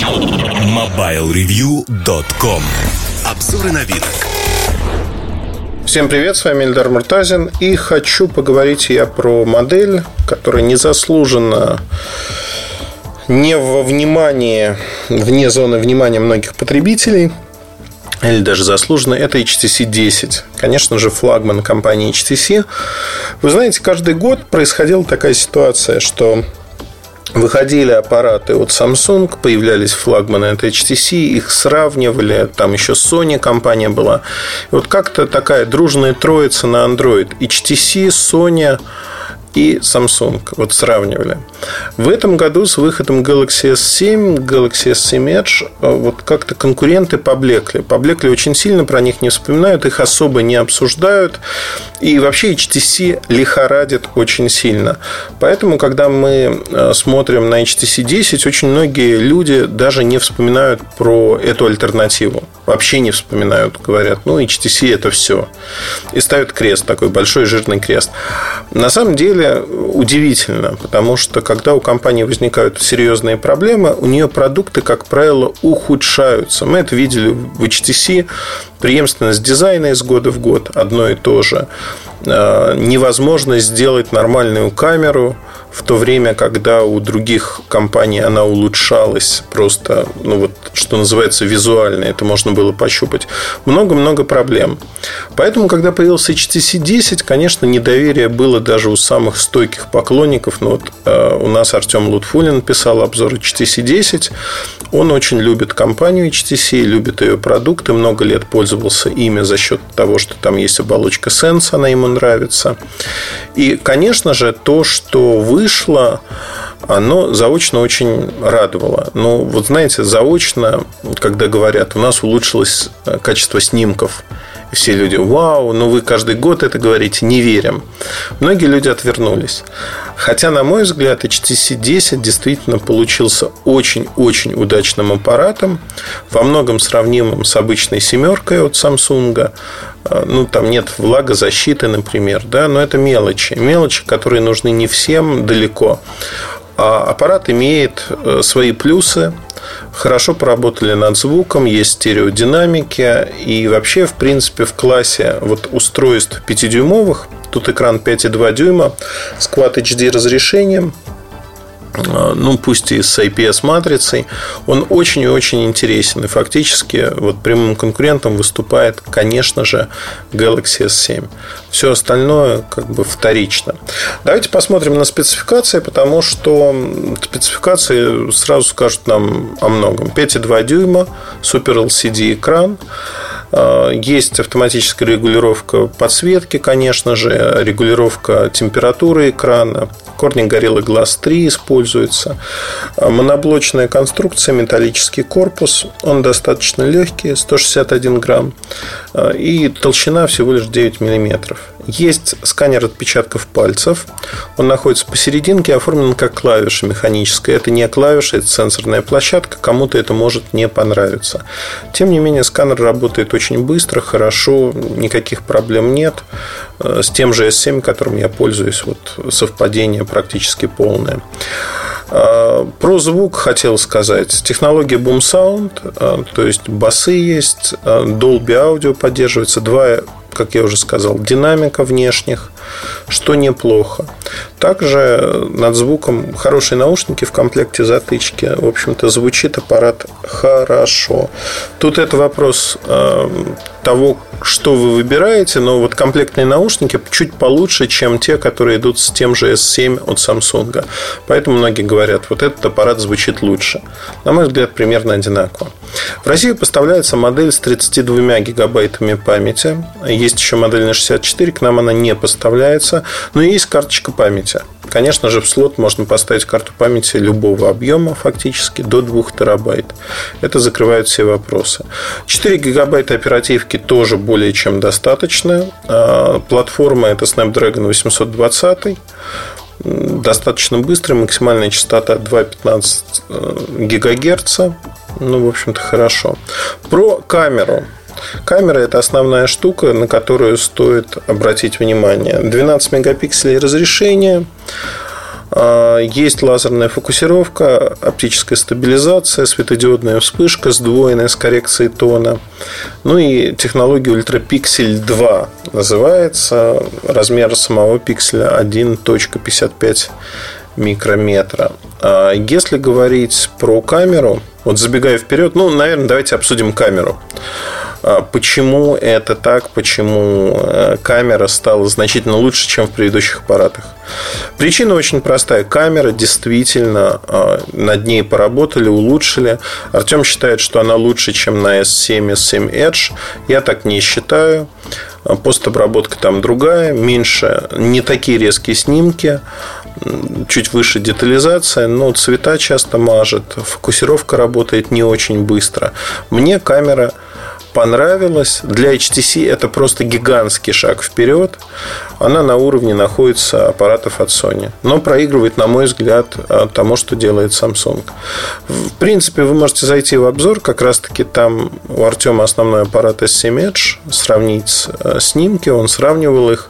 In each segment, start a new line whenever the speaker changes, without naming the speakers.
MobileReview.com Обзоры на вид.
Всем привет, с вами Эльдар Муртазин. И хочу поговорить я про модель, которая незаслуженно не во внимании, вне зоны внимания многих потребителей – или даже заслуженно, это HTC 10. Конечно же, флагман компании HTC. Вы знаете, каждый год происходила такая ситуация, что Выходили аппараты от Samsung, появлялись флагманы от HTC, их сравнивали, там еще Sony компания была. И вот как-то такая дружная троица на Android. HTC, Sony, и Samsung. Вот сравнивали. В этом году с выходом Galaxy S7, Galaxy S7 Edge, э, вот как-то конкуренты поблекли. Поблекли очень сильно, про них не вспоминают, их особо не обсуждают. И вообще HTC лихорадит очень сильно. Поэтому, когда мы э, смотрим на HTC 10, очень многие люди даже не вспоминают про эту альтернативу. Вообще не вспоминают, говорят, ну, HTC это все. И ставят крест, такой большой жирный крест. На самом деле, удивительно, потому что когда у компании возникают серьезные проблемы, у нее продукты, как правило, ухудшаются. Мы это видели в HTC, преемственность дизайна из года в год одно и то же. Э, невозможно сделать нормальную камеру в то время, когда у других компаний она улучшалась просто, ну вот, что называется, визуально, это можно было пощупать. Много-много проблем. Поэтому, когда появился HTC 10, конечно, недоверие было даже у самых стойких поклонников. Ну, вот э, у нас Артем Лутфулин писал обзор HTC 10. Он очень любит компанию HTC, любит ее продукты, много лет пользовался ими за счет того, что там есть оболочка Sense, она ему нравится. И, конечно же, то, что вышло, оно заочно очень радовало. Но вот знаете, заочно, когда говорят, у нас улучшилось э, качество снимков, и все люди, вау, ну вы каждый год это говорите, не верим. Многие люди отвернулись. Хотя, на мой взгляд, HTC 10 действительно получился очень-очень удачным аппаратом, во многом сравнимым с обычной семеркой от Samsung. А, ну, там нет влагозащиты, например, да, но это мелочи. Мелочи, которые нужны не всем далеко. А аппарат имеет э, свои плюсы, хорошо поработали над звуком, есть стереодинамики. И вообще, в принципе, в классе вот устройств 5-дюймовых, тут экран 5,2 дюйма с Quad HD разрешением – ну, пусть и с IPS-матрицей, он очень и очень интересен. И фактически вот прямым конкурентом выступает, конечно же, Galaxy S7. Все остальное как бы вторично. Давайте посмотрим на спецификации, потому что спецификации сразу скажут нам о многом. 5,2 дюйма, Super LCD экран, а, есть автоматическая регулировка подсветки, конечно же, регулировка температуры экрана. Corning Gorilla Glass 3 используется. Моноблочная конструкция, металлический корпус. Он достаточно легкий, 161 грамм. А, и толщина всего лишь 9 миллиметров. Есть сканер отпечатков пальцев. Он находится посерединке, оформлен как клавиша механическая. Это не клавиша, это сенсорная площадка. Кому-то это может не понравиться. Тем не менее, сканер работает очень быстро, хорошо, никаких проблем нет. Э, с тем же S7, которым я пользуюсь, вот совпадение практически полное. Э, про звук хотел сказать. Технология Boom Sound, э, то есть басы есть, Dolby Audio поддерживается, два как я уже сказал, динамика внешних, что неплохо. Также над звуком хорошие наушники в комплекте затычки. В общем-то, звучит аппарат хорошо. Тут это вопрос того, что вы выбираете, но вот комплектные наушники чуть получше, чем те, которые идут с тем же S7 от Samsung. Поэтому многие говорят, вот этот аппарат звучит лучше. На мой взгляд, примерно одинаково. В России поставляется модель с 32 гигабайтами памяти. Есть еще модель на 64, к нам она не поставляется, но есть карточка памяти. Конечно же, в слот можно поставить карту памяти любого объема, фактически, до 2 терабайт. Это закрывает все вопросы. 4 гигабайта оперативки тоже более чем достаточно. А, платформа это Snapdragon 820 достаточно быстрый, максимальная частота 2,15 э, гигагерца. Ну, в общем-то, хорошо. Про камеру. Камера – это основная штука, на которую стоит обратить внимание. 12 мегапикселей разрешения, есть лазерная фокусировка, оптическая стабилизация, светодиодная вспышка, сдвоенная с коррекцией тона. Ну и технология ультрапиксель 2 называется. Размер самого пикселя 1.55 микрометра. А если говорить про камеру, вот забегая вперед, ну, наверное, давайте обсудим камеру. А почему это так? Почему э, камера стала значительно лучше, чем в предыдущих аппаратах? Причина очень простая. Камера действительно а, над ней поработали, улучшили. Артем считает, что она лучше, чем на S7, S7 Edge. Я так не считаю. Постобработка там другая, меньше, не такие резкие снимки, чуть выше детализация, но цвета часто мажет, фокусировка работает не очень быстро. Мне камера понравилась. Для HTC это просто гигантский шаг вперед. Она на уровне находится аппаратов от Sony. Но проигрывает, на мой взгляд, тому, что делает Samsung. В принципе, вы можете зайти в обзор. Как раз-таки там у Артема основной аппарат S7 Edge. Сравнить э, снимки. Он сравнивал их.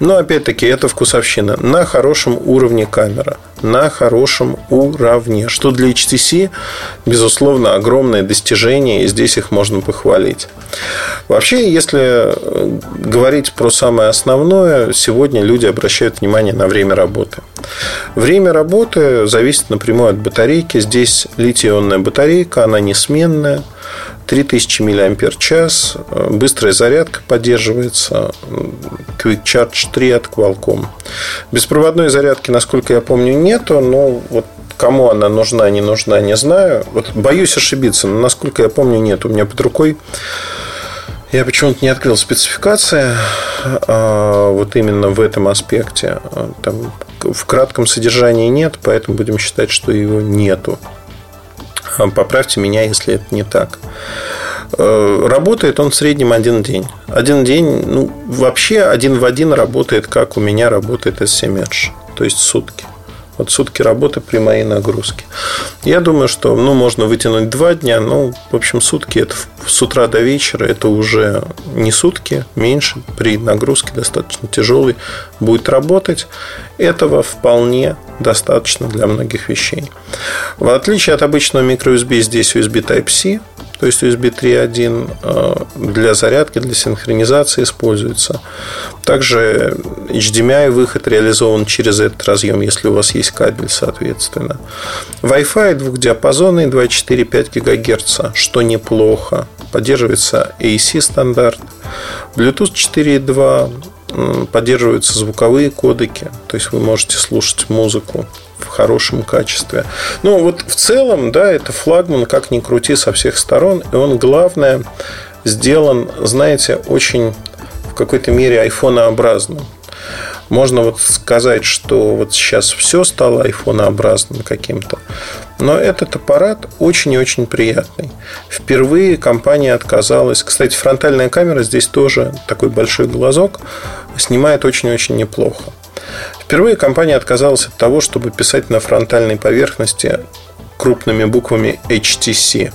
Но, опять-таки, это вкусовщина. На хорошем уровне камера на хорошем уровне, что для HTC, безусловно, огромное достижение, и здесь их можно похвалить. Вообще, если э, говорить про самое основное, сегодня люди обращают внимание на время работы. Время работы зависит напрямую от батарейки. Здесь литий-ионная батарейка, она несменная. 3000 мАч, быстрая зарядка поддерживается, Quick Charge 3 от Qualcomm. Беспроводной зарядки, насколько я помню, нету, но вот кому она нужна, не нужна, не знаю. Вот боюсь ошибиться, но насколько я помню, нет. У меня под рукой я почему-то не открыл спецификации а, вот именно в этом аспекте. Там в кратком содержании нет, поэтому будем считать, что его нету. А, поправьте меня, если это не так. Э, работает он в среднем один день. Один день, ну, вообще один в один работает, как у меня работает S7 Edge. То есть сутки. Вот сутки работы при моей нагрузке. Я думаю, что ну, можно вытянуть два дня, но, в общем, сутки это с утра до вечера это уже не сутки, меньше при нагрузке достаточно тяжелой будет работать. Этого вполне достаточно для многих вещей. В отличие от обычного microUSB, здесь USB Type-C, то есть USB 3.1 э, для зарядки, для синхронизации используется. Также HDMI выход реализован через этот разъем, если у вас есть кабель, соответственно. Wi-Fi двухдиапазонный 2,4-5 ГГц, что неплохо. Поддерживается AC стандарт. Bluetooth 4.2 поддерживаются звуковые кодеки, то есть вы можете слушать музыку в хорошем качестве. Ну, вот в целом, да, это флагман, как ни крути, со всех сторон. И он, главное, сделан, знаете, очень в какой-то мере айфонообразным. Можно вот сказать, что вот сейчас все стало айфонообразным каким-то. Но этот аппарат очень и очень приятный. Впервые компания отказалась. Кстати, фронтальная камера здесь тоже такой большой глазок. Снимает очень-очень неплохо. Впервые компания отказалась от того, чтобы писать на фронтальной поверхности крупными буквами HTC.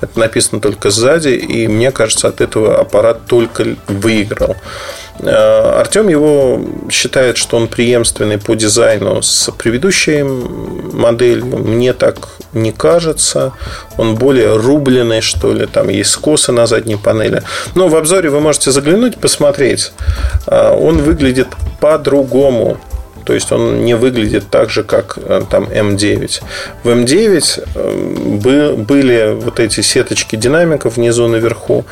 Это написано только сзади, и мне кажется, от этого аппарат только выиграл. Э, Артем его считает, что он преемственный по дизайну с предыдущей моделью. Мне так не кажется. Он более рубленый, что ли. Там есть скосы на задней панели. Но в обзоре вы можете заглянуть, посмотреть. Э, он выглядит по-другому. То есть он не выглядит так же, как э, там М9. В М9 были вот эти сеточки динамиков внизу наверху.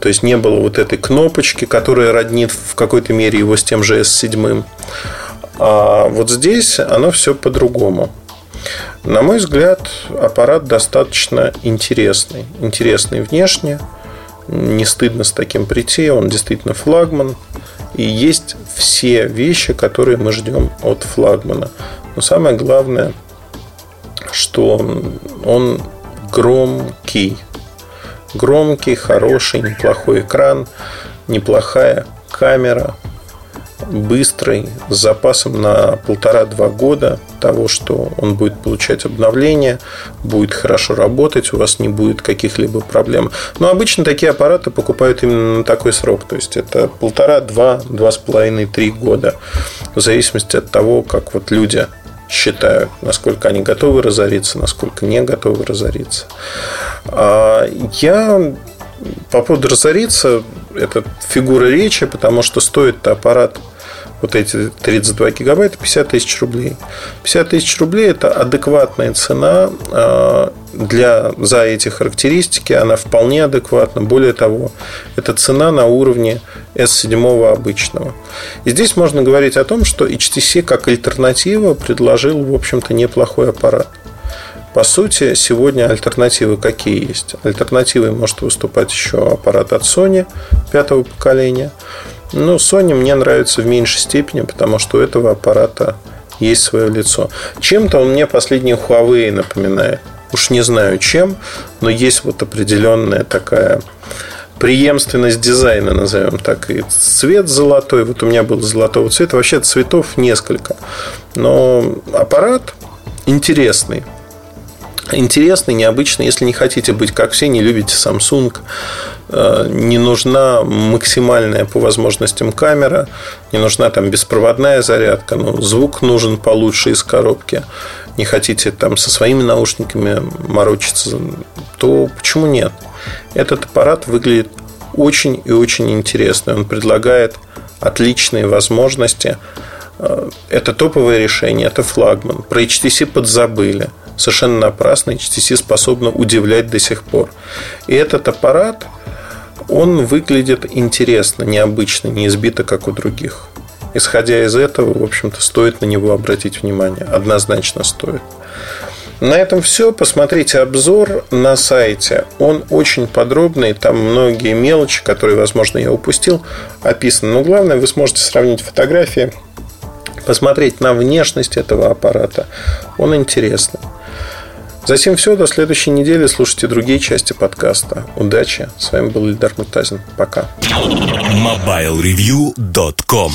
То есть не было вот этой кнопочки, которая роднит в какой-то мере его с тем же S7. А вот здесь оно все по-другому. На мой взгляд, аппарат достаточно интересный. Интересный внешне. Не стыдно с таким прийти. Он действительно флагман. И есть все вещи, которые мы ждем от флагмана. Но самое главное, что он громкий громкий, хороший, неплохой экран, неплохая камера, быстрый, с запасом на полтора-два года того, что он будет получать обновления, будет хорошо работать, у вас не будет каких-либо проблем. Но обычно такие аппараты покупают именно на такой срок, то есть это полтора, два, два с половиной, три года, в зависимости от того, как вот люди считают, насколько они готовы разориться, насколько не готовы разориться. А я по поводу разориться, это фигура речи, потому что стоит аппарат вот эти 32 гигабайта 50 тысяч рублей. 50 тысяч рублей – это адекватная цена а, для, за эти характеристики, она вполне адекватна. Более того, это цена на уровне S7 обычного. И здесь можно говорить о том, что HTC как альтернатива предложил, в общем-то, неплохой аппарат. По сути, сегодня альтернативы какие есть? Альтернативой может выступать еще аппарат от Sony пятого поколения. Но Sony мне нравится в меньшей степени, потому что у этого аппарата есть свое лицо. Чем-то он мне последние Huawei напоминает. Уж не знаю чем, но есть вот определенная такая преемственность дизайна, назовем так. И цвет золотой, вот у меня был золотого цвета, вообще цветов несколько. Но аппарат интересный интересный, необычный. Если не хотите быть как все, не любите Samsung, э, не нужна максимальная по возможностям камера, не нужна там беспроводная зарядка, но звук нужен получше из коробки. Не хотите там со своими наушниками морочиться, то почему нет? Этот аппарат выглядит очень и очень интересно. Он предлагает отличные возможности. Э, это топовое решение, это флагман. Про HTC подзабыли совершенно напрасно HTC способна удивлять до сих пор. И этот аппарат, он выглядит интересно, необычно, не избито, как у других. Исходя из этого, в общем-то, стоит на него обратить внимание. Однозначно стоит. На этом все. Посмотрите обзор на сайте. Он очень подробный. Там многие мелочи, которые, возможно, я упустил, описаны. Но главное, вы сможете сравнить фотографии, посмотреть на внешность этого аппарата. Он интересный. Затем все. До следующей недели. Слушайте другие части подкаста. Удачи. С вами был Ильдар Муртазин. Пока.
MobileReview.com